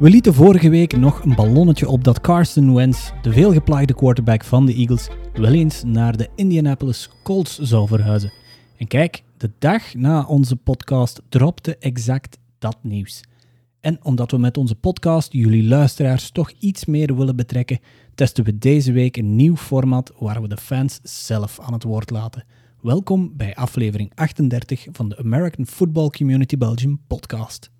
We lieten vorige week nog een ballonnetje op dat Carson Wentz, de veelgeplaagde quarterback van de Eagles, wel eens naar de Indianapolis Colts zou verhuizen. En kijk, de dag na onze podcast dropte exact dat nieuws. En omdat we met onze podcast jullie luisteraars toch iets meer willen betrekken, testen we deze week een nieuw format waar we de fans zelf aan het woord laten. Welkom bij aflevering 38 van de American Football Community Belgium podcast.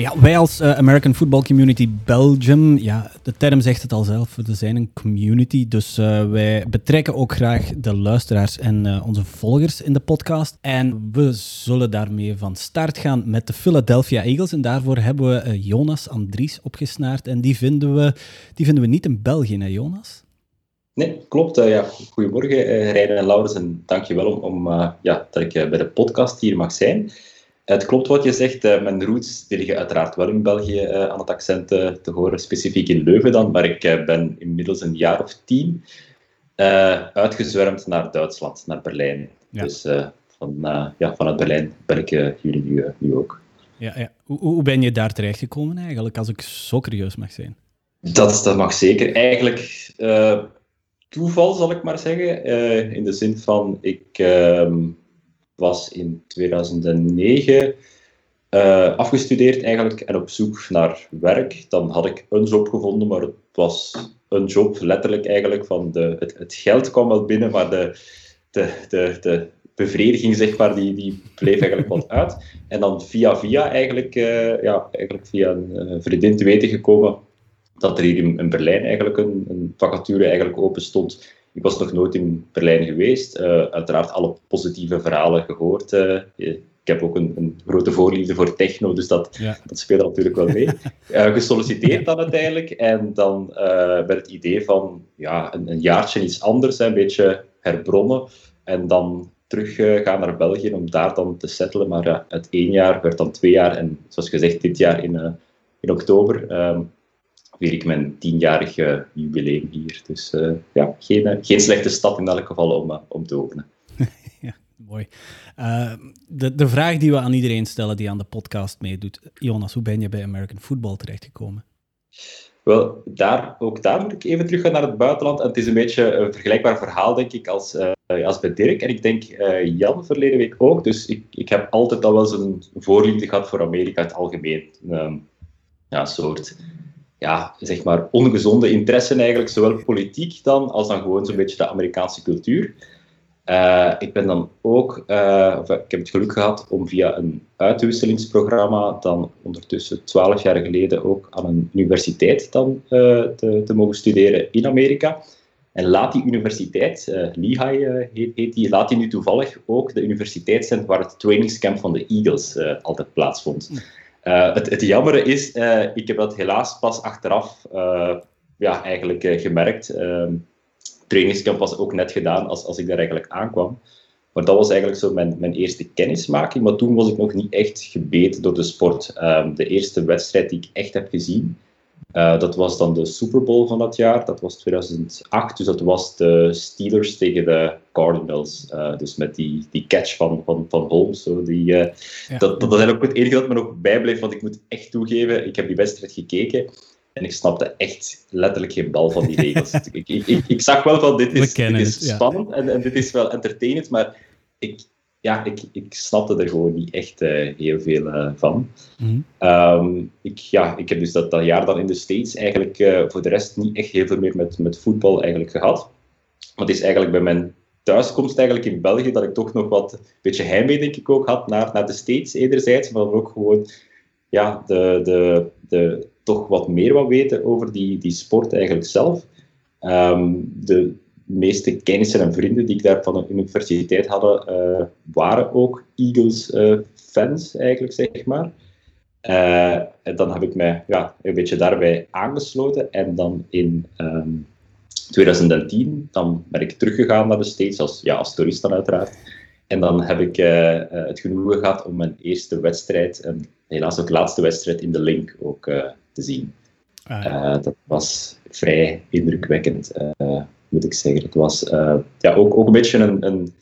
Ja, wij als uh, American Football Community Belgium, ja, de term zegt het al zelf, we zijn een community, dus uh, wij betrekken ook graag de luisteraars en uh, onze volgers in de podcast. En we zullen daarmee van start gaan met de Philadelphia Eagles en daarvoor hebben we Jonas Andries opgesnaard en die vinden, we, die vinden we niet in België, hè Jonas? Nee, klopt. ja. Goedemorgen, uh, Rijn en Laurens, en dankjewel om, om ja, dat ik bij de podcast hier mag zijn. Het klopt wat je zegt. Uh, mijn roots liggen uiteraard wel in België uh, aan het accent uh, te horen, specifiek in Leuven dan. Maar ik ben inmiddels een jaar of tien uitgezwermd naar Duitsland, naar Berlijn. Ja. Dus van, ja, vanuit Berlijn ben ik jullie nu, nu ook. Ja, ja. Hoe, hoe ben je daar terechtgekomen eigenlijk, als ik zo curieus mag zijn? Dat, dat mag zeker. Eigenlijk toeval, zal ik maar zeggen. in de zin van, ik ehm, was in 2009 uh, afgestudeerd eigenlijk en op zoek naar werk. Dan had ik een job gevonden, maar het was een job letterlijk eigenlijk van de, het, het geld kwam wel binnen, maar de, de, de, de bevrediging zeg maar, die, die bleef eigenlijk wat uit. En dan via via eigenlijk, uh, ja, eigenlijk via een uh, vriendin te weten gekomen dat er hier in, in Berlijn eigenlijk een, een vacature eigenlijk open stond ik was nog nooit in Berlijn geweest. Uh, uiteraard alle positieve verhalen gehoord. Uh, ik heb ook een, een, grote voorliefde voor techno, dus dat, ja. dat speelt natuurlijk wel mee. Uh, gesolliciteerd dan uiteindelijk. En dan met het idee van ja, een, een jaartje iets anders, een beetje herbronnen. En dan terug gaan naar België om daar dan te settelen. Maar ja, het één jaar werd dan twee jaar. En zoals gezegd, dit jaar in, in oktober ehm, vier ik mijn tienjarige jubileum hier. Dus uh, ja, geen, eh, geen slechte stap in elk geval om, uh, om te openen. ja, mooi. Uh, de, de vraag die we aan iedereen stellen die aan de podcast meedoet. Jonas, hoe ben je bij American Football terechtgekomen? Wel, daar, ook daar moet ik even terug gaan naar het buitenland. En het is een beetje een vergelijkbaar verhaal, denk ik, als, als bij Dirk. En ik denk Jan verleden week ook. Dus ik, ik heb altijd al wel zo'n voorliefde gehad voor Amerika in het algemeen. Um, ja, een soort ja, zeg maar ongezonde interesse eigenlijk, zowel politiek dan, als dan gewoon zo'n beetje de Amerikaanse cultuur. Uh, ik ben dan ook, of, ik heb het geluk gehad om via een uitwisselingsprogramma dan ondertussen twaalf jaar geleden ook aan een universiteit dan uh, te, te, mogen studeren in Amerika. En laat die universiteit, Lehigh heet, heet, die, laat die nu toevallig ook de universiteit zijn waar het trainingscamp van de Eagles altijd plaatsvond. Uh, het, het jammere is, uh, ik heb dat helaas pas achteraf uh, ja, eigenlijk gemerkt. Ehm, trainingskamp was ook net gedaan als, als ik daar eigenlijk aankwam. Maar dat was eigenlijk zo mijn, mijn eerste kennismaking. Maar toen was ik nog niet echt gebeten door de sport. Ehm, de eerste wedstrijd die ik echt heb gezien, uh, dat was dan de Super Bowl van dat jaar. Dat was 2008. Dus dat was de Steelers tegen de Cardinals. Uh, dus met die, die catch van, van, van Holmes. Zo die, uh, ja. dat, dat is ook het enige dat me nog bijbleef. Want ik moet echt toegeven, ik heb die wedstrijd gekeken. En ik snapte echt letterlijk geen bal van die regels. ik, ik, ik, ik, zag wel van dit is, dit is spannend en, en dit is wel entertainend. Maar ik, ja, ik, ik snapte er gewoon niet echt uh, heel veel uh, van. Mm um, ik, ja, ik heb dus dat, dat jaar dan in de States eigenlijk uh, voor de rest niet echt heel veel meer met, met voetbal eigenlijk gehad. Maar het is eigenlijk bij mijn thuiskomst eigenlijk in België dat ik toch nog wat een beetje heimwee denk ik ook had naar, naar de States enerzijds, maar ook gewoon ja, de, de, de, toch wat meer wat weten over die, die sport eigenlijk zelf. Um, de, meeste kennissen en vrienden die ik daar van de universiteit hadden, uh, waren ook Eagles-fans, uh, eigenlijk, zeg maar. Uh, en dan heb ik mij ja, een beetje daarbij aangesloten. En dan in um, ehm, 2010 dan ben ik teruggegaan naar de States, als, ja, als toerist dan uiteraard. En dan heb ik het genoegen gehad om mijn eerste wedstrijd, en helaas ook laatste wedstrijd in de Link ook te zien. Ah, dat was vrij indrukwekkend moet ik zeggen. Het was uh, ja, ook, ook een beetje een, een,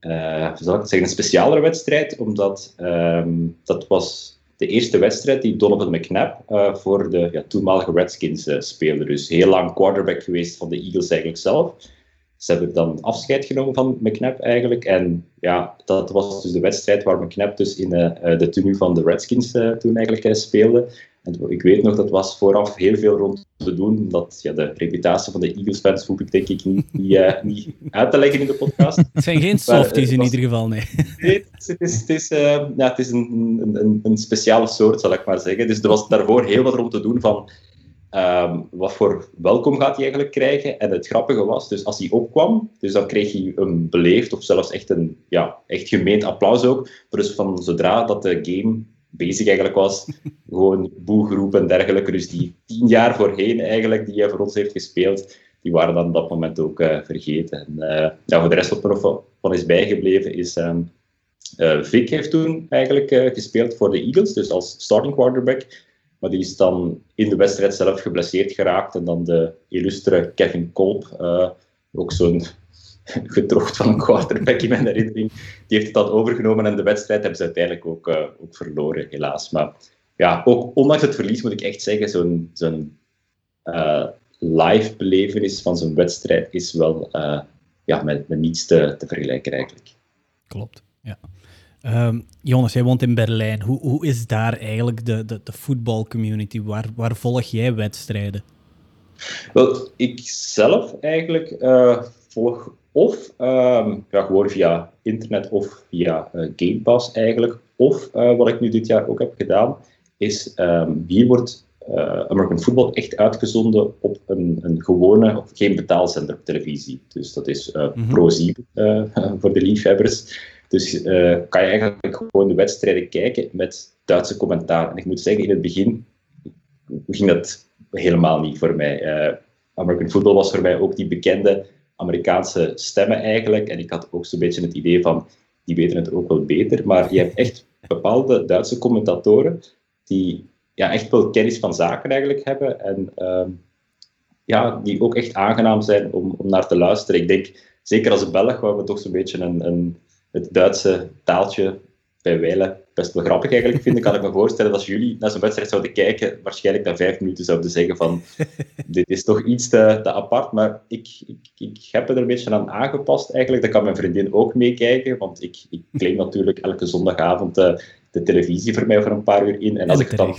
uh, ik zeggen, een specialere wedstrijd, omdat um, dat was de eerste wedstrijd die Donovan McNabb uh, voor de ja, toenmalige Redskins uh, speelde. Dus heel lang quarterback geweest van de Eagles eigenlijk zelf. Ze hebben dan afscheid genomen van McNabb eigenlijk. En ja, dat was dus de wedstrijd waar McNabb dus in de tenue van de Redskins toen eigenlijk speelde. En ik weet nog, dat was vooraf heel veel rond te doen, omdat ja, de reputatie van de Eagles-fans hoef ik denk ik niet, niet, uh, niet, uit te leggen in de podcast. Het zijn geen softies in ieder geval, nee. Nee, het is, het is, uh, ja, het is een, een, een, speciale soort, zal ik maar zeggen. Dus er was daarvoor heel wat rond te doen van um, wat voor welkom gaat hij eigenlijk krijgen. En het grappige was, dus als hij opkwam, dus dan kreeg hij een beleefd of zelfs echt een ja, echt gemeend applaus ook. Dus van zodra dat de game bezig eigenlijk was. Gewoon boegroep en dergelijke. Dus die tien jaar voorheen eigenlijk, die hij voor ons heeft gespeeld, die waren dan op dat moment ook uh, vergeten. En uh, ja, voor de rest wat er nog van is bijgebleven is... Um, uh, Vic heeft toen eigenlijk gespeeld voor de Eagles, dus als starting quarterback. Maar die is dan in de wedstrijd zelf geblesseerd geraakt. En dan de illustre Kevin Kolb, ook zo'n gedrocht van een quarterback in mijn herinnering. Die heeft het dan overgenomen en de wedstrijd hebben ze uiteindelijk ook, uh, ook verloren, helaas. Maar ja, ook ondanks het verlies moet ik echt zeggen, zo'n zo'n uh, live belevenis van zo'n wedstrijd is wel uh, ja, met, met niets te, te vergelijken eigenlijk. Klopt, ja. Um, Jonas, jij woont in Berlijn. Hoe, hoe is daar eigenlijk de, de, de voetbalcommunity? Waar, waar volg jij wedstrijden? Wel, ik zelf eigenlijk volg of um, ja, gewoon via internet of via uh, Game Pass eigenlijk. Of uh, wat ik nu dit jaar ook heb gedaan, is um, hier wordt uh, American Football echt uitgezonden op een, een gewone, of geen betaalzender op televisie. Dus dat is mm -hmm. Pro7 voor de liefhebbers. Dus kan je eigenlijk gewoon de wedstrijden kijken met Duitse commentaar. En ik moet zeggen, in het begin ging dat helemaal niet voor mij. American Football was voor mij ook die bekende Amerikaanse stemmen eigenlijk. En ik had ook zo'n beetje het idee van, die weten het ook wel beter. Maar je hebt echt bepaalde Duitse commentatoren die ja, echt wel kennis van zaken eigenlijk hebben. En uh, ja, die ook echt aangenaam zijn om, om naar te luisteren. Ik denk, zeker als Belg, waar we toch zo'n beetje een, een, het Duitse taaltje bij wijlen best wel grappig eigenlijk vinden, kan ik me voorstellen dat als jullie naar zo'n wedstrijd zouden kijken, waarschijnlijk na vijf minuten zouden zeggen van dit is toch iets te, te apart, maar ik, ik, ik heb er een beetje aan aangepast eigenlijk. Dan kan mijn vriendin ook meekijken, want ik, ik claim natuurlijk elke zondagavond uh, de televisie voor mij voor een paar uur in. En als ik dan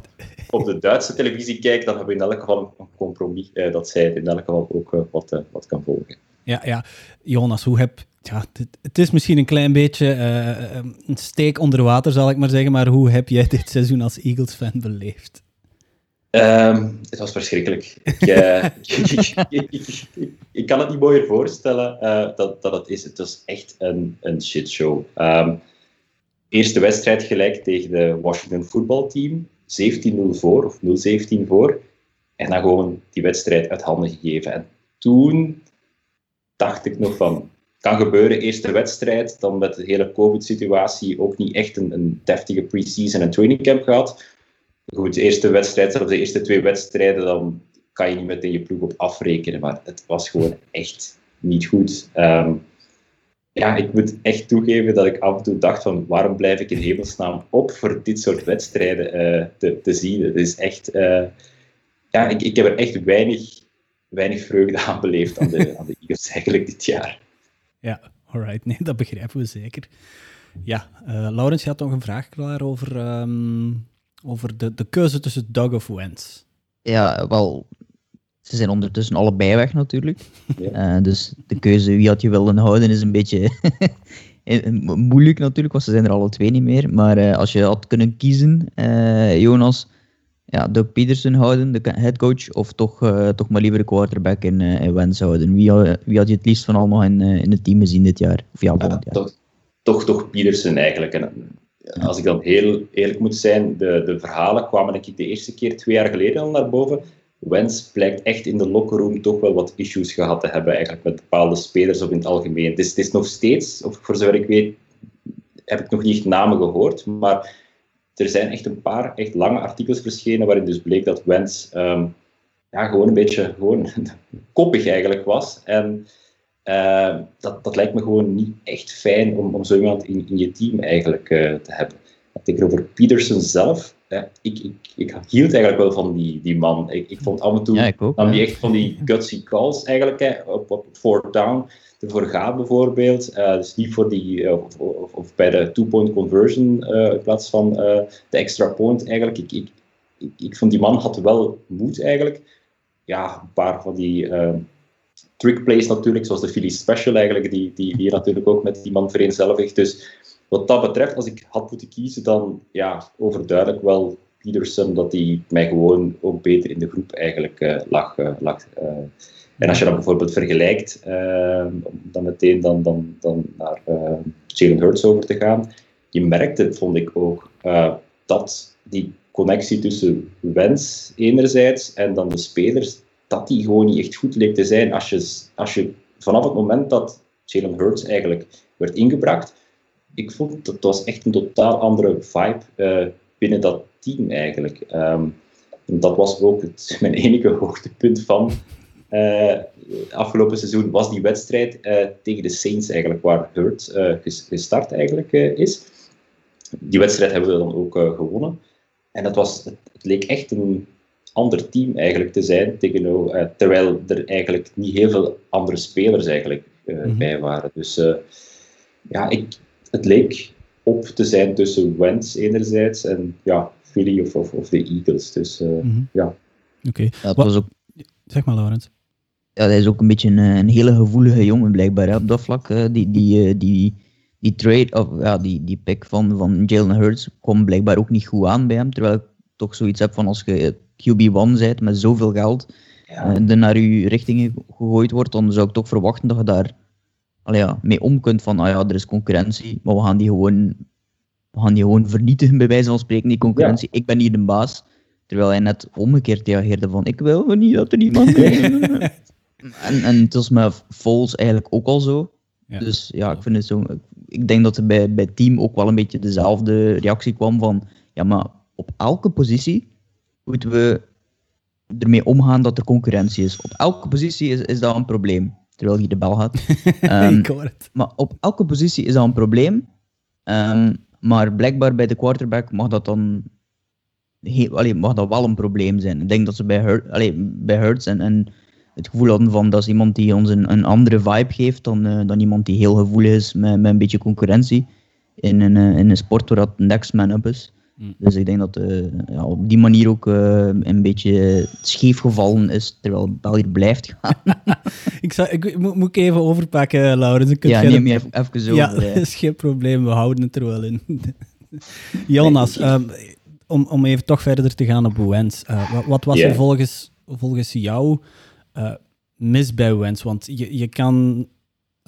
op de Duitse televisie kijk, dan hebben we in elk geval een compromis uh, dat zij het in elk geval ook uh, wat, wat kan volgen. Ja, ja. Jonas, hoe heb ja, het, is misschien een klein beetje uh, een steek onder water, zal ik maar zeggen. Maar hoe heb jij dit seizoen als Eagles-fan beleefd? Um, het was verschrikkelijk. Ik, ik, ik, ik, kan het niet mooier voorstellen uh, dat, dat het is. Het was echt een, een shitshow. Um, eerste wedstrijd gelijk tegen de Washington voetbalteam. 17-0 voor, of 0-17 voor. En dan gewoon die wedstrijd uit handen gegeven. En toen dacht ik nog van, kan gebeuren. Eerste wedstrijd, dan met de hele COVID-situatie ook niet echt een, een deftige pre-season en trainingcamp gehad. Goed, de eerste wedstrijd, of de eerste twee wedstrijden, dan kan je niet meteen je ploeg op afrekenen. Maar het was gewoon echt niet goed. Um, ja, ik moet echt toegeven dat ik af en toe dacht van waarom blijf ik in hemelsnaam op voor dit soort wedstrijden uh, te, te zien. Het is echt... Uh, ja, ik, ik heb er echt weinig, weinig vreugde aan beleefd aan de, aan de Eagles eigenlijk dit jaar. Ja, alright. Nee, dat begrijpen we zeker. Ja, uh, Laurens, je had nog een vraag klaar over, um, over de, de keuze tussen Doug of Wentz. Ja, wel, ze zijn ondertussen allebei weg natuurlijk. Ja. Uh, dus de keuze wie had je willen houden is een beetje moeilijk natuurlijk, want ze zijn er alle twee niet meer. Maar uh, als je had kunnen kiezen, Jonas, ja, Doug Peterson houden, de headcoach, of toch, uh, toch maar liever de quarterback in, uh, in Wens houden? Wie, uh, wie had je het liefst van allemaal in, in het team gezien dit jaar? Of ja, toch, toch, toch Peterson eigenlijk. En, als ik dan heel eerlijk moet zijn, de, de verhalen kwamen denk ik de eerste keer twee jaar geleden al naar boven. Wens blijkt echt in de lockerroom toch wel wat issues gehad te hebben eigenlijk met bepaalde spelers of in het algemeen. Het is, het is nog steeds, of voor zover ik weet, heb ik nog niet echt namen gehoord, maar er zijn echt een paar echt lange artikels verschenen waarin dus bleek dat Wens um, ja, gewoon een beetje gewoon koppig eigenlijk was. En dat, dat lijkt me gewoon niet echt fijn om, om zo iemand in, in je team eigenlijk te hebben. Tegenover Peterson zelf, ik, ik, ik hield eigenlijk wel van die, die man. Ik, ik vond af en toe ja, ook, die echt van die gutsy calls eigenlijk, hè, op, op fourth down ervoor gaat bijvoorbeeld. Uh, dus niet voor die, uh, of, of, of, bij de two-point conversion uh, in plaats van de extra point eigenlijk. Ik, ik, ik, vond die man had wel moed eigenlijk. Ja, een paar van die trick plays natuurlijk, zoals de Philly Special eigenlijk, die, die, die natuurlijk ook met die man vereenzelvigt. Dus wat dat betreft, als ik had moeten kiezen, dan ja, overduidelijk wel Peterson, dat hij mij gewoon ook beter in de groep eigenlijk lag. Lag. En als je dat bijvoorbeeld vergelijkt, om dan meteen dan, dan, dan naar Jalen Hurts over te gaan, je merkte, vond ik ook, dat die connectie tussen Wens enerzijds en dan de spelers, dat die gewoon niet echt goed leek te zijn. Als je, als je vanaf het moment dat Jalen Hurts eigenlijk werd ingebracht, ik vond dat was echt een totaal andere vibe uh, binnen dat team eigenlijk. En dat was ook het, mijn enige hoogtepunt van uh, afgelopen seizoen, was die wedstrijd uh, tegen de Saints eigenlijk, waar Hurt gestart eigenlijk is. Die wedstrijd hebben we dan ook gewonnen. En dat was, het, het, leek echt een ander team eigenlijk te zijn, tegen, terwijl er eigenlijk niet heel veel andere spelers eigenlijk mm -hmm. bij waren. Dus ja, ik, het leek op te zijn tussen Wentz enerzijds en ja, Philly of, of, of de Eagles. Dus uh, mm -hmm. ja. Oké. Okay. Ja, ook... Zeg maar, Laurens. Ja, hij is ook een beetje een, een hele gevoelige jongen blijkbaar hè, op dat vlak. Die, die, eh, die, die trade, of ja, die, die pick van, van Jalen Hurts komt blijkbaar ook niet goed aan bij hem. Terwijl ik toch zoiets heb van als je QB1 bent met zoveel geld ja. er naar je richting gegooid wordt, dan zou ik toch verwachten dat je daar allee, ja, mee om kunt van, ah ja, er is concurrentie, maar we gaan die gewoon, we gaan die gewoon vernietigen, bij wijze van spreken, die concurrentie. Ik ben hier de baas. Terwijl hij net omgekeerd reageerde van, ik wil niet dat er iemand. en, en het was met Foles eigenlijk ook al zo. Ja. Dus ja, ik vind het zo... Ik denk dat er bij, bij team ook wel een beetje dezelfde reactie kwam van, ja, maar op elke positie moeten we ermee omgaan dat er concurrentie is. Op elke positie is, is dat een probleem terwijl hij de bal had. Um, ik hoor het. Maar op elke positie is dat een probleem. Um, maar blijkbaar bij de quarterback mag dat dan allee, mag dat wel een probleem zijn. Ik denk dat ze bij, allee, bij Hurts en, en het gevoel hadden van dat is iemand die ons een, een andere vibe geeft dan, uh, dan iemand die heel gevoelig is met, met een beetje concurrentie in een, uh, in een sport waar dat next man up is. Mm. Dus ik denk dat uh, ja, op die manier ook uh, een beetje scheef gevallen is, terwijl België blijft gaan. ik, zou, ik moet, moet ik even overpakken, Laurens. Ja, neem je even, even zo. Ja, dat is geen probleem, we houden het er wel in. Jonas, nee, um, om, om even toch verder te gaan op Wens. Uh, wat, wat, was yeah. er volgens, volgens jou mis bij Wens? Want je, je kan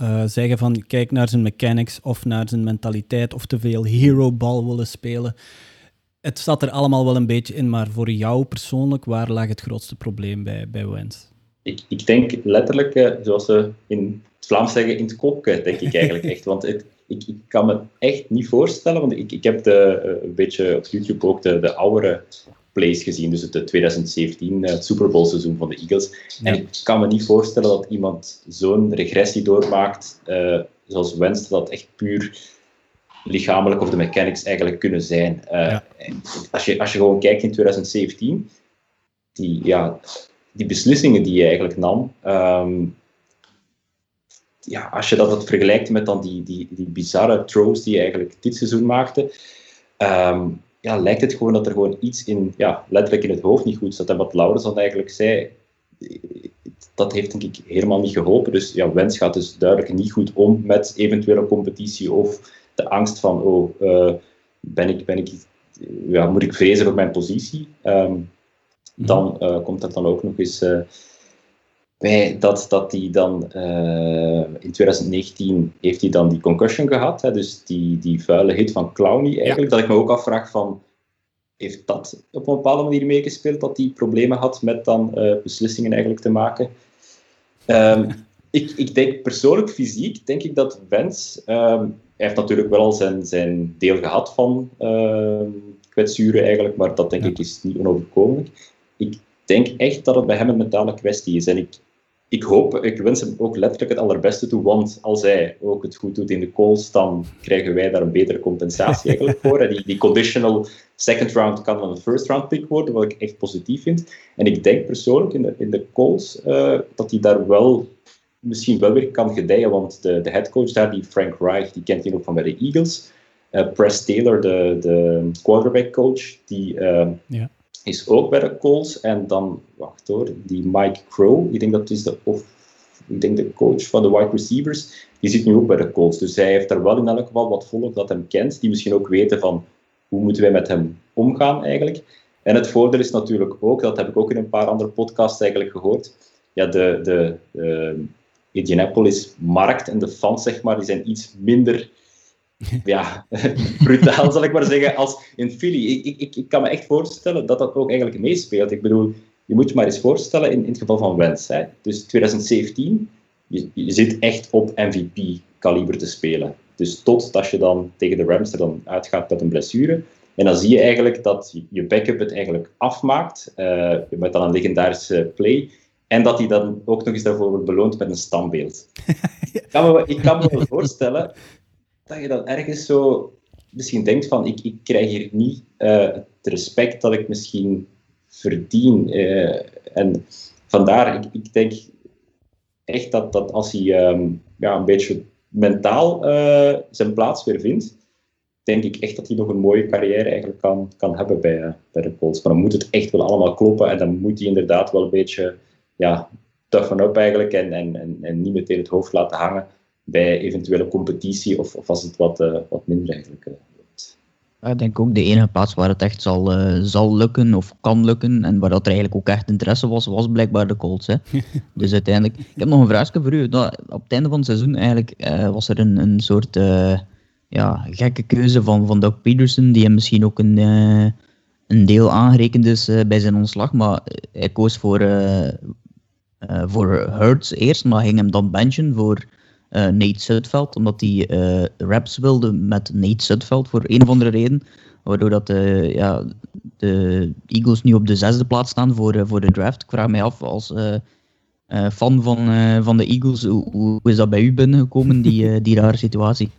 uh, zeggen van kijk naar zijn mechanics of naar zijn mentaliteit of te veel hero ball willen spelen het zat er allemaal wel een beetje in, maar voor jou persoonlijk, waar lag het grootste probleem bij, bij Wens? Ik, ik denk letterlijk, uh, zoals ze in het Vlaams zeggen, in het koken, denk ik eigenlijk echt. Want het, ik, ik, kan me echt niet voorstellen, want ik, ik heb de, uh, een beetje op YouTube ook de, de oudere plays gezien, dus het 2017 uh, het Super Bowl seizoen van de Eagles. Ja. En ik kan me niet voorstellen dat iemand zo'n regressie doormaakt, uh, zoals Wens, dat echt puur lichamelijk of de mechanics eigenlijk kunnen zijn. Uh, als, je, als je gewoon kijkt in 2017, die, ja, die beslissingen die je eigenlijk nam, um, ja, als je dat vergelijkt met dan die, die, die bizarre throws die je eigenlijk dit seizoen maakte, um, ja, lijkt het gewoon dat er gewoon iets in, ja, letterlijk in het hoofd niet goed zat. En wat Laurens dan eigenlijk zei, dat heeft denk ik helemaal niet geholpen. Dus ja, Wens gaat dus duidelijk niet goed om met eventuele competitie of de angst van, oh, uh, ben ik, ben ik, ja, moet ik vrezen voor mijn positie? Um, dan uh, komt er dan ook nog eens uh, bij dat, dat hij dan in 2019 heeft hij dan die concussion gehad, hè, dus die, die vuile hit van Clowney eigenlijk, dat ik me ook afvraag van, heeft dat op een bepaalde manier meegespeeld, dat hij problemen had met dan beslissingen eigenlijk te maken? Um, ik, ik denk persoonlijk, fysiek, denk ik dat Wens um, hij heeft natuurlijk wel al zijn, zijn deel gehad van uh, kwetsuren eigenlijk, maar dat denk ik is niet onoverkomelijk. Ik denk echt dat het bij hem een mentale kwestie is. En ik, ik hoop, ik wens hem ook letterlijk het allerbeste toe, want als hij ook het goed doet in de calls, dan krijgen wij daar een betere compensatie eigenlijk voor. Die, die conditional second round kan dan een first round pick worden, wat ik echt positief vind. En ik denk persoonlijk in de, in de calls uh, dat hij daar wel misschien wel weer kan gedijen, want de, de headcoach daar, die Frank Reich, die kent hij ook van bij de Eagles. Uh, Press Taylor, de, de quarterback coach, die uh, ja. Is ook bij de Colts. En dan, wacht hoor, die Mike Crow, ik denk dat is de, of, ik denk de coach van de wide receivers, die zit nu ook bij de Colts. Dus hij heeft daar wel in elk geval wat volk dat hem kent, die misschien ook weten van hoe moeten wij met hem omgaan eigenlijk. En het voordeel is natuurlijk ook, dat heb ik ook in een paar andere podcasts eigenlijk gehoord, ja, de, de, de Indianapolis-markt en de fans, zeg maar, die zijn iets minder ja, brutaal, zal ik maar zeggen, als in Philly. Ik, ik, ik kan me echt voorstellen dat dat ook eigenlijk meespeelt. Ik bedoel, je moet je maar eens voorstellen in, in het geval van Wens. Hè. Dus 2017, je, je zit echt op MVP-kaliber te spelen. Dus totdat je dan tegen de Rams er dan uitgaat met een blessure. En dan zie je eigenlijk dat je backup het eigenlijk afmaakt, uh, met dan een legendarische play. En dat hij dan ook nog eens daarvoor wordt beloond met een standbeeld. ik, kan me, ik kan me wel voorstellen dat je dan ergens zo misschien denkt van ik, ik krijg hier niet uh, het respect dat ik misschien verdien. Uh, en vandaar, ik, ik denk echt dat, dat als hij um, ja, een beetje mentaal uh, zijn plaats weer vindt, denk ik echt dat hij nog een mooie carrière eigenlijk kan, kan hebben bij, bij de Colts. Maar dan moet het echt wel allemaal kloppen en dan moet hij inderdaad wel een beetje ja, toughen up eigenlijk en, en, en, en niet meteen het hoofd laten hangen bij eventuele competitie of, of als het wat, uh, wat minder eigenlijk uh, ik denk ook de enige plaats waar het echt zal, uh, zal lukken of kan lukken en waar dat er eigenlijk ook echt interesse was, was blijkbaar de Colts. Hè. dus uiteindelijk, ik heb nog een vraagje voor u. Dat, op het einde van het seizoen eigenlijk was er een, een soort ja, gekke keuze van, van Doug Peterson, die hem misschien ook een, een deel aangerekend is bij zijn ontslag, maar hij koos voor, voor Hurts eerst, maar ging hem dan benchen voor uh, Nate Sudveld, omdat hij uh, raps wilde met Nate Sudveld voor een of andere reden. Waardoor dat, uh, ja, de Eagles nu op de zesde plaats staan voor, voor de draft. Ik vraag mij af als fan van, van de Eagles, hoe, hoe, is dat bij u binnengekomen, die, die rare situatie?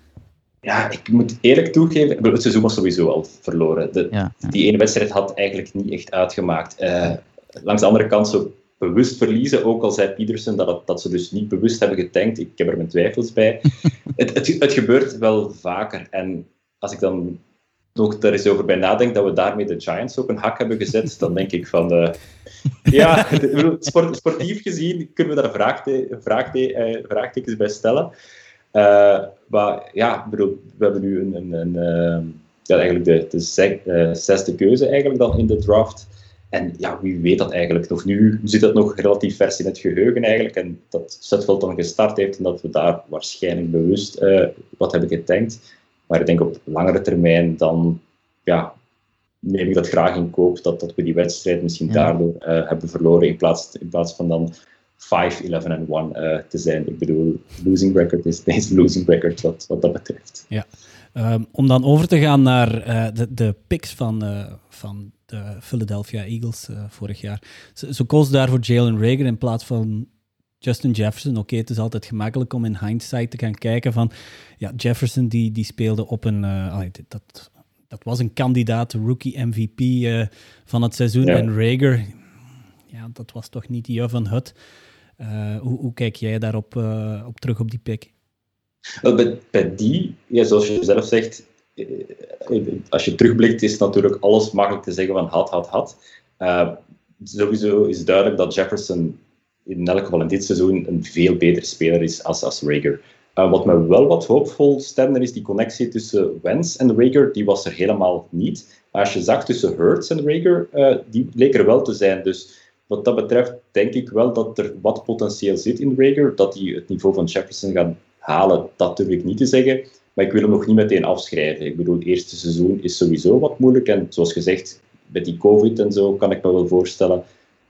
Ja, ik moet eerlijk toegeven, het seizoen was sowieso al verloren. De, ja, ja. Die ene wedstrijd had eigenlijk niet echt uitgemaakt. langs de andere kant, zo bewust verliezen. Ook al zei Peterson dat, dat ze dus niet bewust hebben getankt. Ik heb er mijn twijfels bij. het, het, het, gebeurt wel vaker. En als ik dan nog daar eens over bij nadenk dat we daarmee de Giants op een hak hebben gezet, dan denk ik van... Uh, ja, sport, sportief gezien kunnen we daar vraagte, vraagte, uh, vraagtekens bij stellen. Uh, maar ja, bedoel, we hebben nu een, een, een ja, eigenlijk de, de zesde keuze eigenlijk dan in de draft. En ja, wie weet dat eigenlijk nog nu, zit dat nog relatief vers in het geheugen eigenlijk. En dat Sutfield dan gestart heeft en dat we daar waarschijnlijk bewust uh, wat hebben getankt. Maar ik denk op langere termijn dan ja, neem ik dat graag in koop dat, dat we die wedstrijd misschien daardoor uh, hebben verloren in plaats, in plaats van dan 5, 11 en 1 uh, te zijn. Ik bedoel, losing record is deze losing record wat, wat dat betreft. Ja. Um, om dan over te gaan naar uh, de, de picks van, uh, van de Philadelphia Eagles uh, vorig jaar. Ze, ze koos daar voor Jalen Rager in plaats van Justin Jefferson. Oké, okay, het is altijd gemakkelijk om in hindsight te gaan kijken van... Ja, Jefferson die, die speelde op een... dat, dat was een kandidaat, rookie MVP van het seizoen. Ja. En Rager, ja, dat was toch niet die van Hut. hoe, hoe kijk jij daarop op terug op die pick? Bij, bij die, ja, zoals je zelf zegt, eh, als je terugblikt, is natuurlijk alles makkelijk te zeggen van had, had, had. Uh, sowieso is duidelijk dat Jefferson in elk geval in dit seizoen een veel beter speler is als, als Rager. Uh, wat me wel wat hoopvol stemde, is die connectie tussen Wens en Rager. Die was er helemaal niet. Maar als je zag tussen Hurts en Rager, die leek er wel te zijn. Dus wat dat betreft denk ik wel dat er wat potentieel zit in Rager. Dat hij het niveau van Jefferson gaat halen, dat durf ik niet te zeggen. Maar ik wil hem nog niet meteen afschrijven. Ik bedoel, het eerste seizoen is sowieso wat moeilijk. En zoals gezegd, met die COVID en zo kan ik me wel voorstellen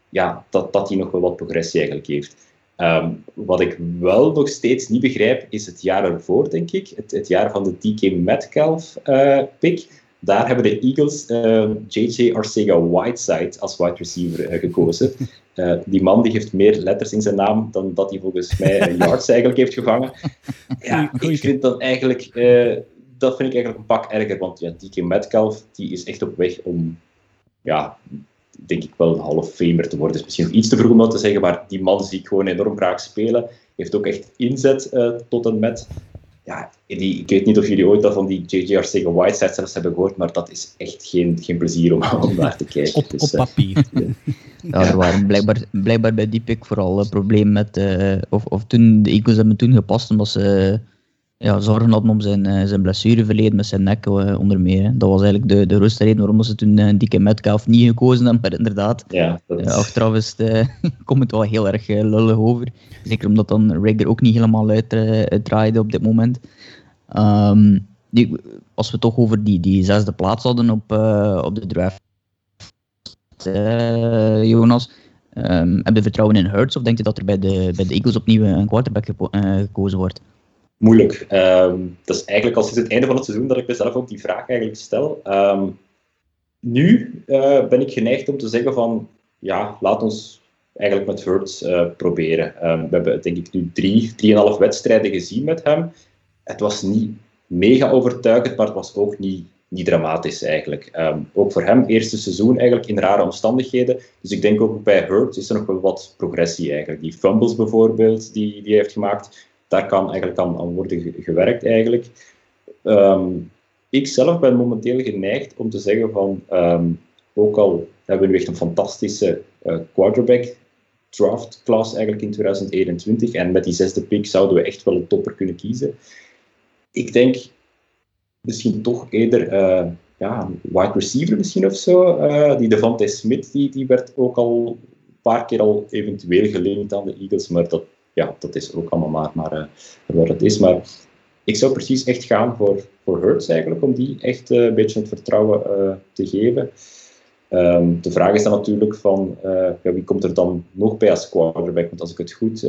ja, dat, dat hij nog wel wat progressie eigenlijk heeft. Um, wat ik wel nog steeds niet begrijp, is het jaar ervoor, denk ik. Het, het jaar van de DK Metcalf uh, pick. Daar hebben de Eagles J.J. Arcega-Whiteside als wide receiver gekozen. die man die heeft meer letters in zijn naam dan dat hij volgens mij yards eigenlijk heeft gevangen. Ja, ik vind dat eigenlijk dat vind ik eigenlijk een pak erger, want ja, DK Metcalf die is echt op weg om, ja, denk ik wel een half famer te worden. is misschien nog iets te vroeg om dat te zeggen, maar die man zie ik gewoon enorm graag spelen. Heeft ook echt inzet uh, tot en met. Ja, die, ik weet niet of jullie ooit al van die JJ Arcega Whiteside zelfs hebben gehoord, maar dat is echt geen, geen plezier om, om naar te kijken. op, dus, op papier. ja, er waren blijkbaar, blijkbaar bij die pick vooral een probleem met, uh, of, of toen, de Eagles hebben toen gepast omdat ze ja, zorgen hadden om zijn, uh, zijn blessureverleden met zijn nek uh, onder meer. Dat was eigenlijk de, de reden waarom ze toen uh, Dikke Metcalf niet gekozen hebben. Maar inderdaad, ja, is... achteraf is het, komt het wel heel erg lullig over. Zeker omdat dan Rigger ook niet helemaal uitdraaide op dit moment. Um, die, als we toch over die, die zesde plaats hadden op, op de draft, Jonas... Um, heb je vertrouwen in Hurts of denk je dat er bij de, bij de Eagles opnieuw een quarterback gekozen wordt? Moeilijk. Um, dat is eigenlijk al sinds het einde van het seizoen dat ik mezelf ook die vraag eigenlijk stel. Um, nu uh, ben ik geneigd om te zeggen van, ja, laat ons eigenlijk met Hurts uh, proberen. Um, we hebben denk ik nu drie, drieënhalf wedstrijden gezien met hem. Het was niet mega overtuigend, maar het was ook niet, niet dramatisch eigenlijk. ook voor hem, eerste seizoen eigenlijk in rare omstandigheden. Dus ik denk ook bij Hurts is er nog wel wat progressie eigenlijk. Die fumbles bijvoorbeeld, die, die hij heeft gemaakt, daar kan eigenlijk aan, worden gewerkt eigenlijk. Um, ik zelf ben momenteel geneigd om te zeggen van, um, ook al hebben we echt een fantastische uh, quarterback draft class eigenlijk in 2021 en met die zesde pick zouden we echt wel een topper kunnen kiezen. Ik denk misschien toch eerder uh, ja, een wide receiver misschien of zo. Uh, die Devante Smith, die, die werd ook al een paar keer al eventueel geleend aan de Eagles, maar dat ja, dat is ook allemaal maar, maar uh, wat het is. Maar ik zou precies echt gaan voor, voor Hurts eigenlijk, om die echt uh, een beetje het vertrouwen uh, te geven. Um, de vraag is dan natuurlijk van, ja, wie komt er dan nog bij als quarterback? Want als ik het goed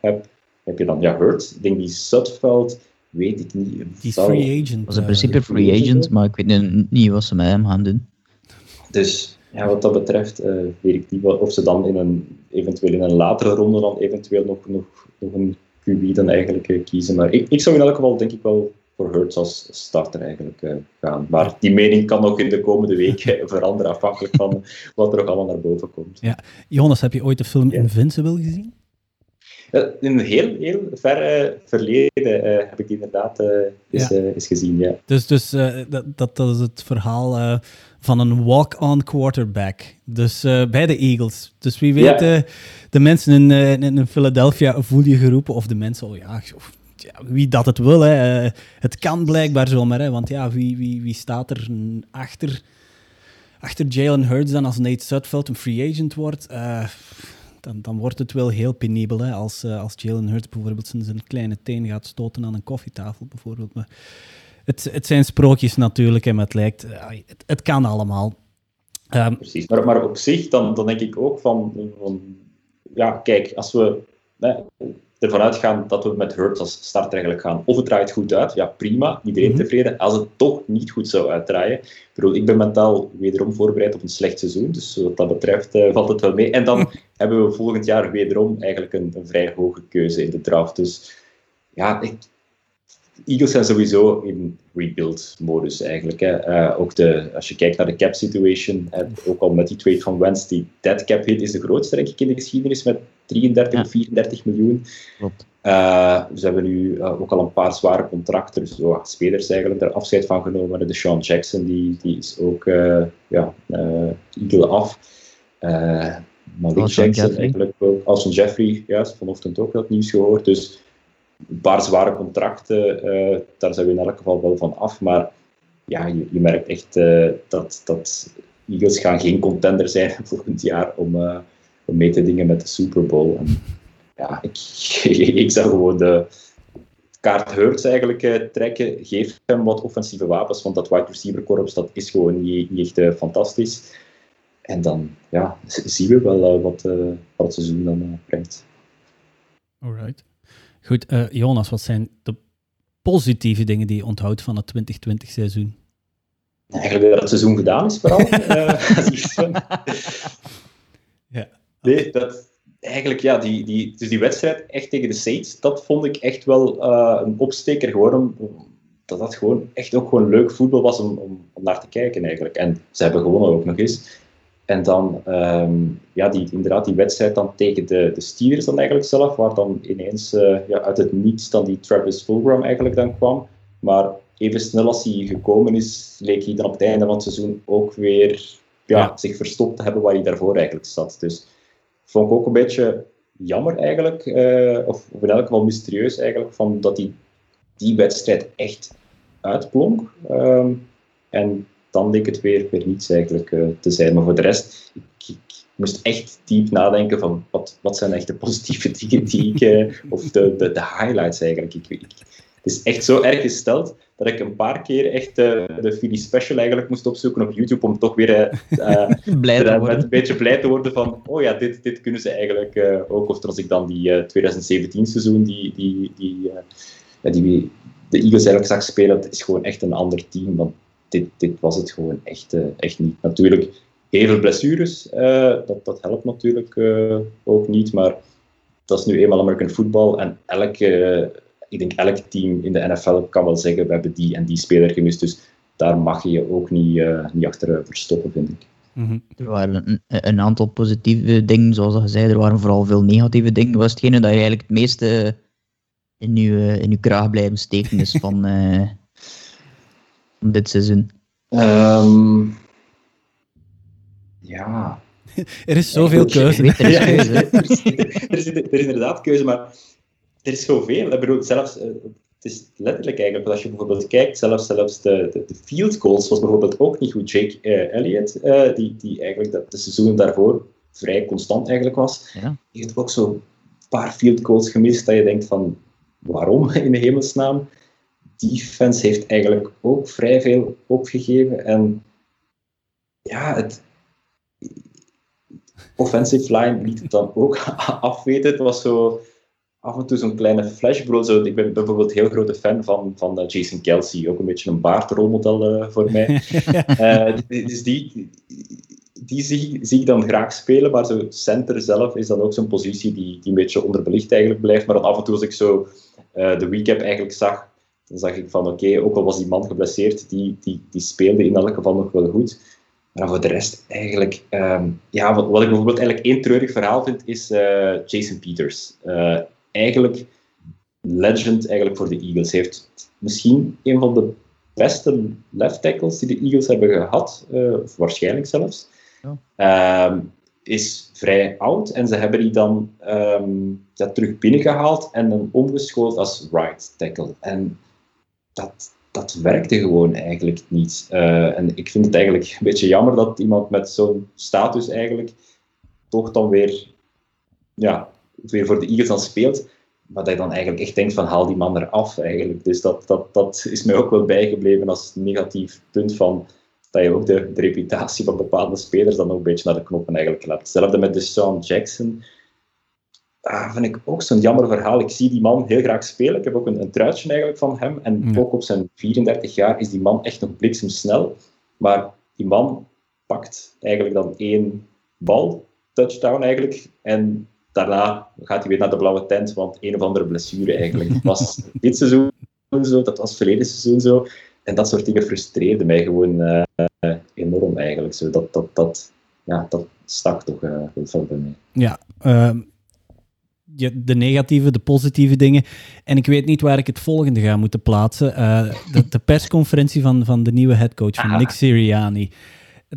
heb, heb je dan ja, Hurts. Ik denk die Sutfeld, weet ik niet. Die free agent. Dat was in principe free agent, maar ik weet niet wat ze met hem gaan doen. Dus ja, wat dat betreft uh, weet ik niet of ze dan in een, eventueel in een latere ronde dan eventueel nog, nog, nog een QB dan eigenlijk uh, kiezen. Maar ik, ik zou in elk geval denk ik wel voor Hurts als starter eigenlijk uh, gaan. Maar die mening kan nog in de komende weken veranderen, afhankelijk van wat er nog allemaal naar boven komt. Ja. Jonas, heb je ooit de film Invincible gezien? in een heel, heel ver verleden heb ik die inderdaad eens, ja. eens gezien. Ja. Dus, dus dat, dat is het verhaal van een walk-on quarterback. Dus uh, bij de Eagles. Dus wie weet, uh, de mensen in, uh, in, Philadelphia voel je geroepen, of de mensen, oh ja, ja wie dat het wil. Hè. het kan blijkbaar zomaar, hè, want ja, wie, wie, wie staat er achter, achter Jalen Hurts dan als Nate Sudfeld een free agent wordt? dan, dan wordt het wel heel penibel hè, als, als Jalen Hurts bijvoorbeeld zijn, zijn kleine teen gaat stoten aan een koffietafel bijvoorbeeld. Maar, het, het zijn sprookjes natuurlijk, en het lijkt, eh, het, het kan allemaal. Um, Precies, maar, maar op zich dan, dan denk ik ook van, van ja, kijk, als we hè, ervan uitgaan dat we met Hurts als start eigenlijk gaan, of het draait goed uit, ja prima, iedereen mm -hmm. tevreden. Als het toch niet goed zou uitdraaien, ik, bedoel, ik ben mentaal wederom voorbereid op een slecht seizoen, dus wat dat betreft uh, valt het wel mee. En dan hebben we volgend jaar wederom eigenlijk een, een vrij hoge keuze in de draft. Dus ja, ik, Eagles zijn sowieso in rebuild-modus eigenlijk. Hè. Uh, ook de, als je kijkt naar de cap situation, hè, ook al met die trade van Wentz, die dead cap hit is de grootste denk ik in de geschiedenis met 33, ja. 34 miljoen. Uh, ze hebben nu uh, ook al een paar zware contracten, dus oh, spelers eigenlijk er afscheid van genomen. De Sean Jackson, die, die is ook ja, Eagle af. Malik Jackson eigenlijk ook. Alshon Jeffrey, juist, vanochtend ook dat nieuws gehoord. Dus een paar zware contracten, uh, daar zijn we in elk geval wel van af. Maar ja, je, je merkt echt uh, dat, dat Eagles gaan geen contender zijn volgend jaar om, uh, om mee te dingen met de Super Bowl. En, ja, ik, ik zou gewoon de kaart Hurts eigenlijk trekken. Geef hem wat offensieve wapens, want dat wide receiver corps dat is gewoon niet, niet echt fantastisch. En dan ja, zien we wel wat, wat het seizoen dan brengt. Alright. Goed, uh, Jonas, wat zijn de positieve dingen die je onthoudt van het 2020-seizoen? Eigenlijk dat het seizoen gedaan is, vooral. ja. Nee, dat, eigenlijk, ja, die, die, dus die wedstrijd echt tegen de Saints, dat vond ik echt wel een opsteker. Gewoon dat dat gewoon echt ook gewoon leuk voetbal was om, om, om naar te kijken eigenlijk. En ze hebben gewonnen ook nog eens. En dan, um, ja, die, inderdaad, die wedstrijd dan tegen de, de Steelers dan eigenlijk zelf, waar dan ineens uh, ja, uit het niets dan die Travis Fulgham eigenlijk dan kwam. Maar even snel als hij gekomen is, leek hij dan op het einde van het seizoen ook weer ja, ja. zich verstopt te hebben waar hij daarvoor eigenlijk zat. Dus vond ik ook een beetje jammer eigenlijk, uh, of, of in elk geval mysterieus eigenlijk, van dat hij die wedstrijd echt uitplonk. Um, en dan leek het weer, weer niets eigenlijk uh, te zijn. Maar voor de rest, ik, ik, moest echt diep nadenken van wat, wat zijn echt de positieve dingen die ik, uh, of de, de, de, highlights eigenlijk. Ik, ik, het is echt zo erg gesteld dat ik een paar keer echt uh, de Philly Special eigenlijk moest opzoeken op YouTube om toch weer blij te met een beetje blij te worden van oh ja, dit, dit kunnen ze eigenlijk ook. Of als ik dan die 2017 seizoen, die, die, die die de Eagles eigenlijk zag spelen, dat is gewoon echt een ander team. Want dit, dit was het gewoon echt, uh, echt niet. Natuurlijk, heel veel blessures, uh, dat, dat helpt natuurlijk uh, ook niet. Maar dat is nu eenmaal American football. En elke, ik denk elk team in de NFL kan wel zeggen, we hebben die en die speler gemist. Dus daar mag je je ook niet, niet achter verstoppen, vind ik. Mm -hmm. Er waren een, een, aantal positieve dingen, zoals je zei. Er waren vooral veel negatieve dingen. Was hetgene dat je eigenlijk het meeste in uw, in uw kraag blijven steken is van, uh, van dit seizoen? Um, ja. Er is zoveel keuze. Er is, keuze. er, is, er, is, er, is, inderdaad keuze, maar er is zoveel. Ik bedoel, zelfs, uh, het is letterlijk eigenlijk, als je bijvoorbeeld kijkt, zelfs, zelfs de, de, de field goals was bijvoorbeeld ook niet goed. Jake uh, Elliott, die, die eigenlijk dat, de seizoen daarvoor vrij constant eigenlijk was, ja. die heeft ook zo'n paar field goals gemist dat je denkt van, waarom in de hemelsnaam. Defense heeft eigenlijk ook vrij veel opgegeven. En ja, het offensive line liet het dan ook afweten. Het was zo af en toe zo'n kleine flash. Zo, ik ben bijvoorbeeld heel grote fan van, van uh, Jason Kelsey, ook een beetje een baardrolmodel uh, voor mij. uh, dus die, die zie, zie, ik dan graag spelen, maar zo center zelf is dan ook zo'n positie die, die een beetje onderbelicht eigenlijk blijft. Maar dan af en toe als ik zo uh, de recap eigenlijk zag, dan zag ik van oké, ook al was die man geblesseerd, die, die, die speelde in elk geval nog wel goed. Maar voor de rest eigenlijk, um, ja, wat, wat, ik bijvoorbeeld eigenlijk één treurig verhaal vind, is uh, Jason Peters. Uh, eigenlijk legend eigenlijk voor de Eagles. Hij heeft misschien een van de beste left tackles die de Eagles hebben gehad, of waarschijnlijk zelfs. Ja. Um, is vrij oud en ze hebben die dan um, dat terug binnengehaald en dan omgeschoold als right tackle. En dat, dat werkte gewoon eigenlijk niet. Uh, en ik vind het eigenlijk een beetje jammer dat iemand met zo'n status eigenlijk toch dan weer, ja, weer voor de Eagles dan speelt. Maar dat je dan eigenlijk echt denkt van haal die man eraf eigenlijk. Dus dat, dat, dat is mij ook wel bijgebleven als negatief punt van dat je ook de, de, reputatie van bepaalde spelers dan ook een beetje naar de knoppen eigenlijk laat. Hetzelfde met Deshaun Jackson. Ah, vind ik ook zo'n jammer verhaal. Ik zie die man heel graag spelen. Ik heb ook een, een truitje eigenlijk van hem. En ook op zijn 34 jaar is die man echt nog bliksemsnel. Maar die man pakt eigenlijk dan één bal, touchdown eigenlijk. En daarna gaat hij weer naar de blauwe tent, want een of andere blessure eigenlijk. Dat was dit seizoen zo, dat was verleden seizoen zo. En dat soort dingen frustreerden mij gewoon uh, enorm eigenlijk. Zo, dat, dat, dat, ja, dat stak toch uh, heel veel bij mij. Ja, uh, de negatieve, de positieve dingen. En ik weet niet waar ik het volgende ga moeten plaatsen. Uh, de, de, persconferentie van, van de nieuwe headcoach, van Nick Sirianni.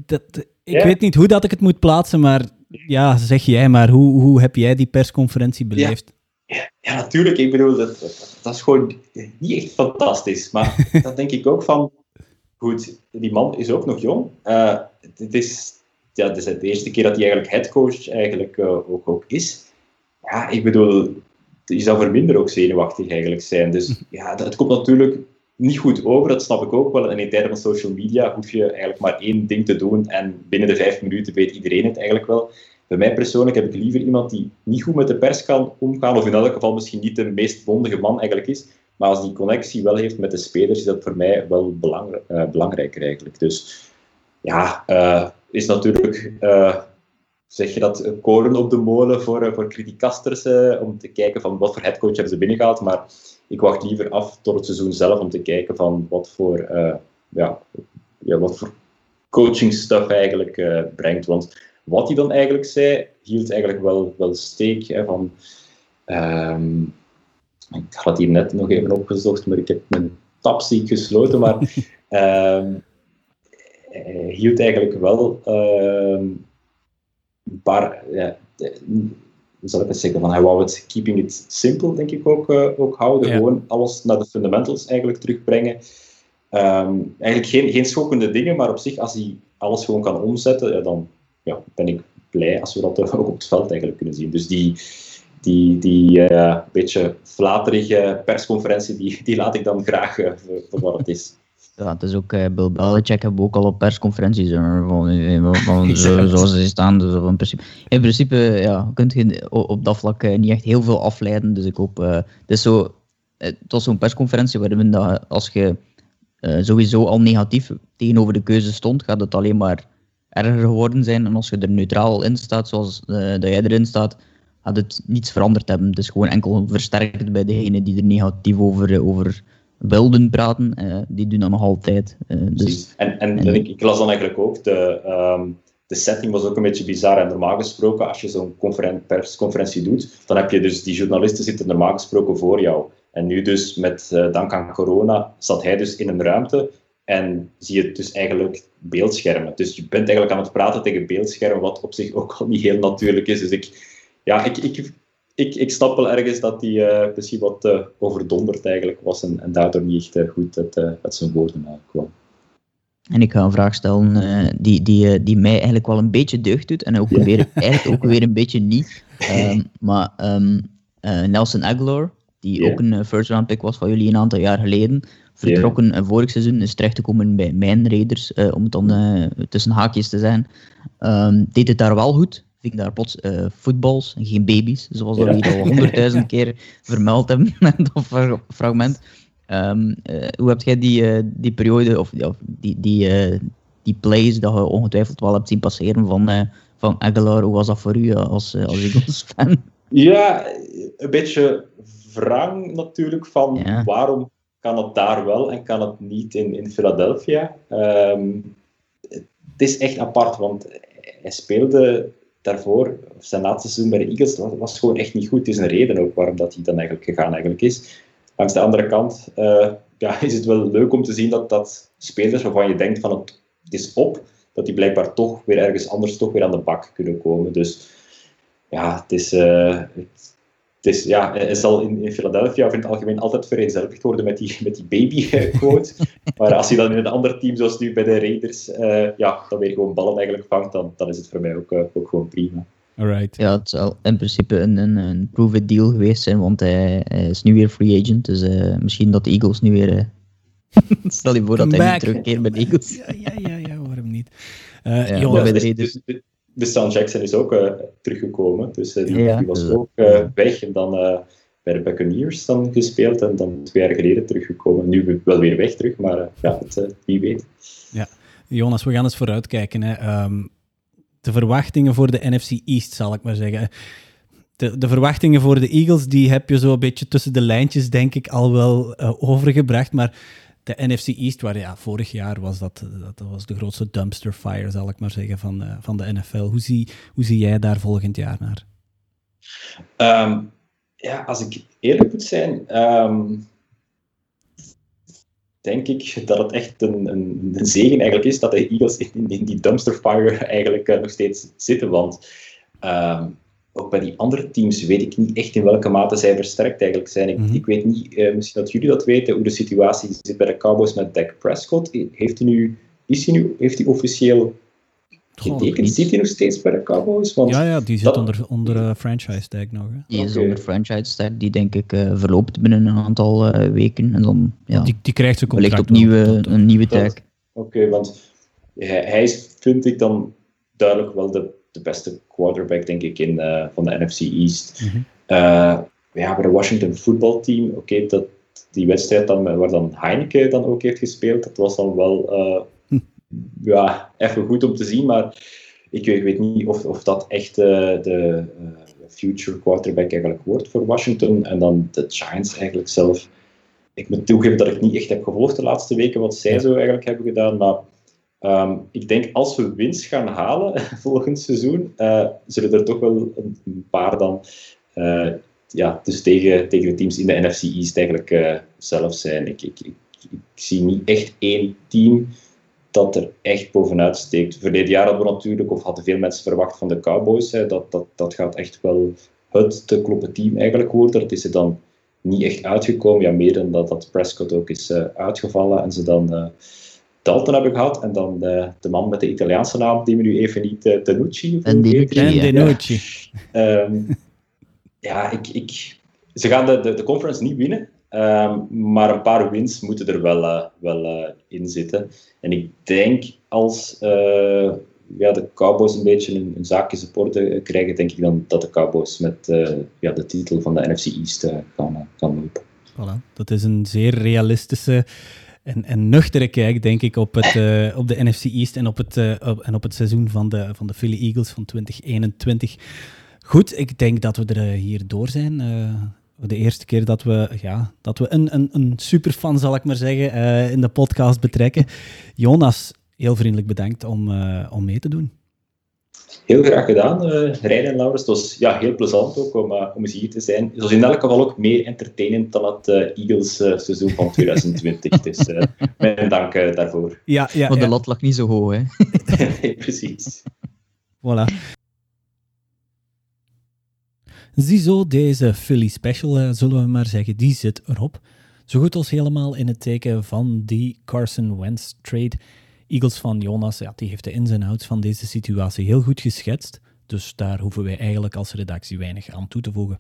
Dat, ik weet niet hoe dat ik het moet plaatsen, maar ja, zeg jij maar. Hoe, hoe heb jij die persconferentie beleefd? Ja, ja, natuurlijk. Ik bedoel, dat, dat, is gewoon niet echt fantastisch. Maar dat denk ik ook van... Goed, die man is ook nog jong. Uh, het, is, ja, het is de eerste keer dat hij eigenlijk headcoach eigenlijk, uh, ook, ook is. Ja, ik bedoel, je zou voor minder ook zenuwachtig eigenlijk zijn. Dus ja, het komt natuurlijk niet goed over, dat snap ik ook wel. En in tijden van social media hoef je eigenlijk maar één ding te doen en binnen de vijf minuten weet iedereen het eigenlijk wel. Bij mij persoonlijk heb ik liever iemand die niet goed met de pers kan omgaan, of in elk geval misschien niet de meest bondige man eigenlijk is, Maar als die connectie wel heeft met de spelers, is dat voor mij wel uh, belangrijker eigenlijk. Dus ja, uh, is natuurlijk, uh, zeg je dat, koren op de molen voor, voor criticasters om te kijken van wat voor headcoach hebben ze binnengehaald. Maar ik wacht liever af tot het seizoen zelf om te kijken van wat voor, ja, ja, wat voor coaching stuff eigenlijk brengt. Want wat hij dan eigenlijk zei, hield eigenlijk wel, wel steek. Hè, van, um, ik had het hier net nog even opgezocht, maar ik heb mijn tabziek gesloten. Maar um, hij hield eigenlijk wel um, paar. Ja, zal ik het zeggen? Van, hij wou het keeping it simple, denk ik ook, uh, ook houden. Gewoon alles naar de fundamentals eigenlijk terugbrengen. Um, eigenlijk geen, geen schokkende dingen, maar op zich, als hij alles gewoon kan omzetten, ja, dan ja, ben ik blij als we dat ook op het veld eigenlijk kunnen zien. Dus die, die, die uh, beetje flaterige persconferentie, die, die laat ik dan graag uh, voor, wat het is. Ja, het is ook, uh, Bill Belichick hebben ook al op persconferenties van, van zo, zoals ze staan. Dus in principe, in principe ja, kun je op dat vlak niet echt heel veel afleiden. Dus ik hoop, het is zo, het was zo'n persconferentie waarin dat als je sowieso al negatief tegenover de keuze stond, gaat het alleen maar erger geworden zijn. En als je er neutraal in staat, zoals dat jij erin staat, had het niets veranderd hebben. Het is gewoon enkel versterkt bij degenen die er negatief over, over wilden praten. Uh, die doen dat nog altijd. Uh, dus, en, en, en ik, ik, las dan eigenlijk ook, de, um, de setting was ook een beetje bizar. En normaal gesproken, als je zo'n persconferentie doet, dan heb je dus die journalisten zitten normaal gesproken voor jou. En nu dus, met uh, dank aan corona, zat hij dus in een ruimte en zie je dus eigenlijk beeldschermen. Dus je bent eigenlijk aan het praten tegen beeldschermen, wat op zich ook al niet heel natuurlijk is. Dus ik, ja, ik, ik, ik, ik snap wel ergens dat hij uh, misschien wat uh, overdonderd eigenlijk was en, en daardoor niet echt uh, goed uit, uit zijn woorden kwam. En ik ga een vraag stellen die, die, die mij eigenlijk wel een beetje deugd doet en ook weer, eigenlijk ook weer een beetje niet. Um, maar um, Nelson Aguilar, die ook een first round pick was van jullie een aantal jaar geleden, vertrokken yeah. vorig seizoen, is terechtgekomen bij mijn Raiders, om het dan tussen haakjes te zijn. Um, deed het daar wel goed, ving daar plots uh, voetbals en geen baby's, zoals we hier al honderdduizend keer vermeld hebben in dat fragment. Um, uh, hoe heb jij die, uh, die periode, of, of die, die, die plays dat je ongetwijfeld wel hebt zien passeren van, van Aguilar, hoe was dat voor u als, als Eagles-fan? Ja, een beetje wrang natuurlijk van ja. waarom kan het daar wel en kan het niet in, in Philadelphia. Um, het is echt apart, want hij speelde daarvoor, zijn laatste seizoen bij de Eagles, was, was gewoon echt niet goed. Het is een reden ook waarom dat hij dan eigenlijk gegaan eigenlijk is. Langs de andere kant uh, ja, is het wel leuk om te zien dat, dat spelers waarvan je denkt van het, is op, dat die blijkbaar toch weer ergens anders toch weer aan de bak kunnen komen. Dus ja, het is, uh, het, dus ja, hij zal in, in Philadelphia of in het algemeen altijd vereenzelvigd worden met die, met die baby-quote. maar als hij dan in een ander team, zoals nu bij de Raiders, uh, ja, dan weer gewoon ballen eigenlijk vangt, dan, dan is het voor mij ook, uh, ook gewoon prima. Alright. Ja, het zal in principe een, een, een prove-it deal geweest zijn, want hij, hij, is nu weer free agent. Dus uh, misschien dat de Eagles nu weer... Stel je voor Come dat hij niet terugkeert bij de Eagles. ja, ja, ja, ja, waarom niet? ja, jongens, bij de Raiders... Dus, de Stan Jackson is ook uh, teruggekomen. Dus uh, die, ja, die, was ook uh, weg en dan bij de Buccaneers dan gespeeld en dan twee jaar geleden teruggekomen. Nu wel weer weg terug, maar ja, het, wie weet. Ja, Jonas, we gaan eens vooruitkijken. Hè. Um, de verwachtingen voor de NFC East, zal ik maar zeggen. De, de, verwachtingen voor de Eagles, die heb je zo een beetje tussen de lijntjes, denk ik, al wel overgebracht. Maar de NFC East, waar ja, vorig jaar was dat, dat was de grootste dumpster fire, zal ik maar zeggen, van, uh, van de NFL. Hoe zie, hoe zie jij daar volgend jaar naar? Um, ja, als ik eerlijk moet zijn, um, denk ik dat het echt een, een, een, zegen eigenlijk is dat de Eagles in, in die dumpster fire eigenlijk uh, nog steeds zitten. Want um, ook bij die andere teams weet ik niet echt in welke mate zij versterkt eigenlijk zijn. Ik, mm -hmm. ik weet niet, uh, misschien dat jullie dat weten, hoe de situatie zit bij de Cowboys met Dak Prescott. Heeft hij nu, is hij nu, heeft hij officieel getekend? Zit hij nog steeds bij de Cowboys? Want ja, ja, die zit dat... onder, onder uh, franchise tag nog. Hè. Die is okay. onder franchise tag, die denk ik uh, verloopt binnen een aantal weken. En dan, ja, die, die krijgt zijn contract opnieuw een nieuwe tag. Oké, okay, want hij, hij is, vind ik dan duidelijk wel de de beste quarterback, denk ik, in, uh, van de NFC East. Mm -hmm. uh, ja, de Washington voetbalteam, oké, okay, dat die wedstrijd dan, waar dan Heineken dan ook heeft gespeeld, dat was dan wel hm. ja, even goed om te zien, maar ik, weet niet of, of dat echt de future quarterback eigenlijk wordt voor Washington. En dan de Giants eigenlijk zelf. Ik moet toegeven dat ik niet echt heb gevolgd de laatste weken wat zij zo eigenlijk hebben gedaan. Maar um, ik denk als we winst gaan halen volgend seizoen, uh, zullen er toch wel een paar dan uh, ja, dus tegen, tegen de teams in de NFC East eigenlijk uh, zelf zijn. Ik, ik, ik, zie niet echt één team dat er echt bovenuit steekt. Verleden jaar hadden we natuurlijk, of hadden veel mensen verwacht van de Cowboys, hè, dat, dat, dat gaat echt wel het te kloppen team eigenlijk worden. Dat is er dan niet echt uitgekomen. Ja, meer dan dat, dat Prescott ook is uitgevallen en ze dan Dalton hebben gehad. En dan de, de man met de Italiaanse naam, die we nu even niet, uh, Tenucci. En Denucci. Ja, um, ja ik, ik, ze gaan de, de, de conference niet winnen. Um, maar een paar wins moeten er wel, uh, wel uh, in zitten. En ik denk als uh, ja, de Cowboys een beetje een, een zaakje support krijgen, denk ik dan dat de Cowboys met ja, de titel van de NFC East gaan, gaan lopen. Voilà. Dat is een zeer realistische en, en nuchtere kijk, denk ik, op, het, op de NFC East en op het, op, en op het seizoen van de, van de Philly Eagles van 2021. Goed, ik denk dat we er hier door zijn de eerste keer dat we, ja, dat we een, een, een superfan, zal ik maar zeggen, in de podcast betrekken. Jonas, heel vriendelijk bedankt om, om mee te doen. Heel graag gedaan, uh, Rijn en Laurens. Het was ja, heel plezant ook om, uh, om eens hier te zijn. Het was in elk geval ook meer entertainend dan het uh, Eagles seizoen van 2020. dus mijn dank daarvoor. Ja, ja, Want de lat lag niet zo hoog, hè? nee, precies. Voilà. Ziezo, deze Philly Special, uh, zullen we maar zeggen, die zit erop. Zo goed als helemaal in het teken van die Carson Wentz trade. Eagles van Jonas, ja, die heeft de ins en outs van deze situatie heel goed geschetst. Dus daar hoeven wij eigenlijk als redactie weinig aan toe te voegen.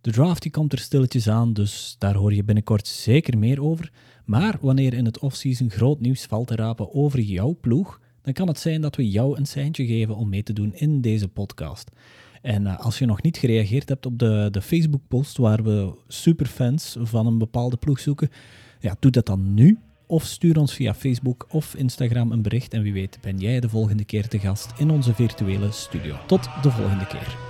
De draft die komt er stilletjes aan, dus daar hoor je binnenkort zeker meer over. Maar wanneer in het offseason groot nieuws valt te rapen over jouw ploeg, dan kan het zijn dat we jou een seintje geven om mee te doen in deze podcast. En uh, als je nog niet gereageerd hebt op de, de Facebook-post waar we superfans van een bepaalde ploeg zoeken, ja, doe dat dan nu. Of stuur ons via Facebook of Instagram een bericht. En wie weet ben jij de volgende keer te gast in onze virtuele studio. Tot de volgende keer.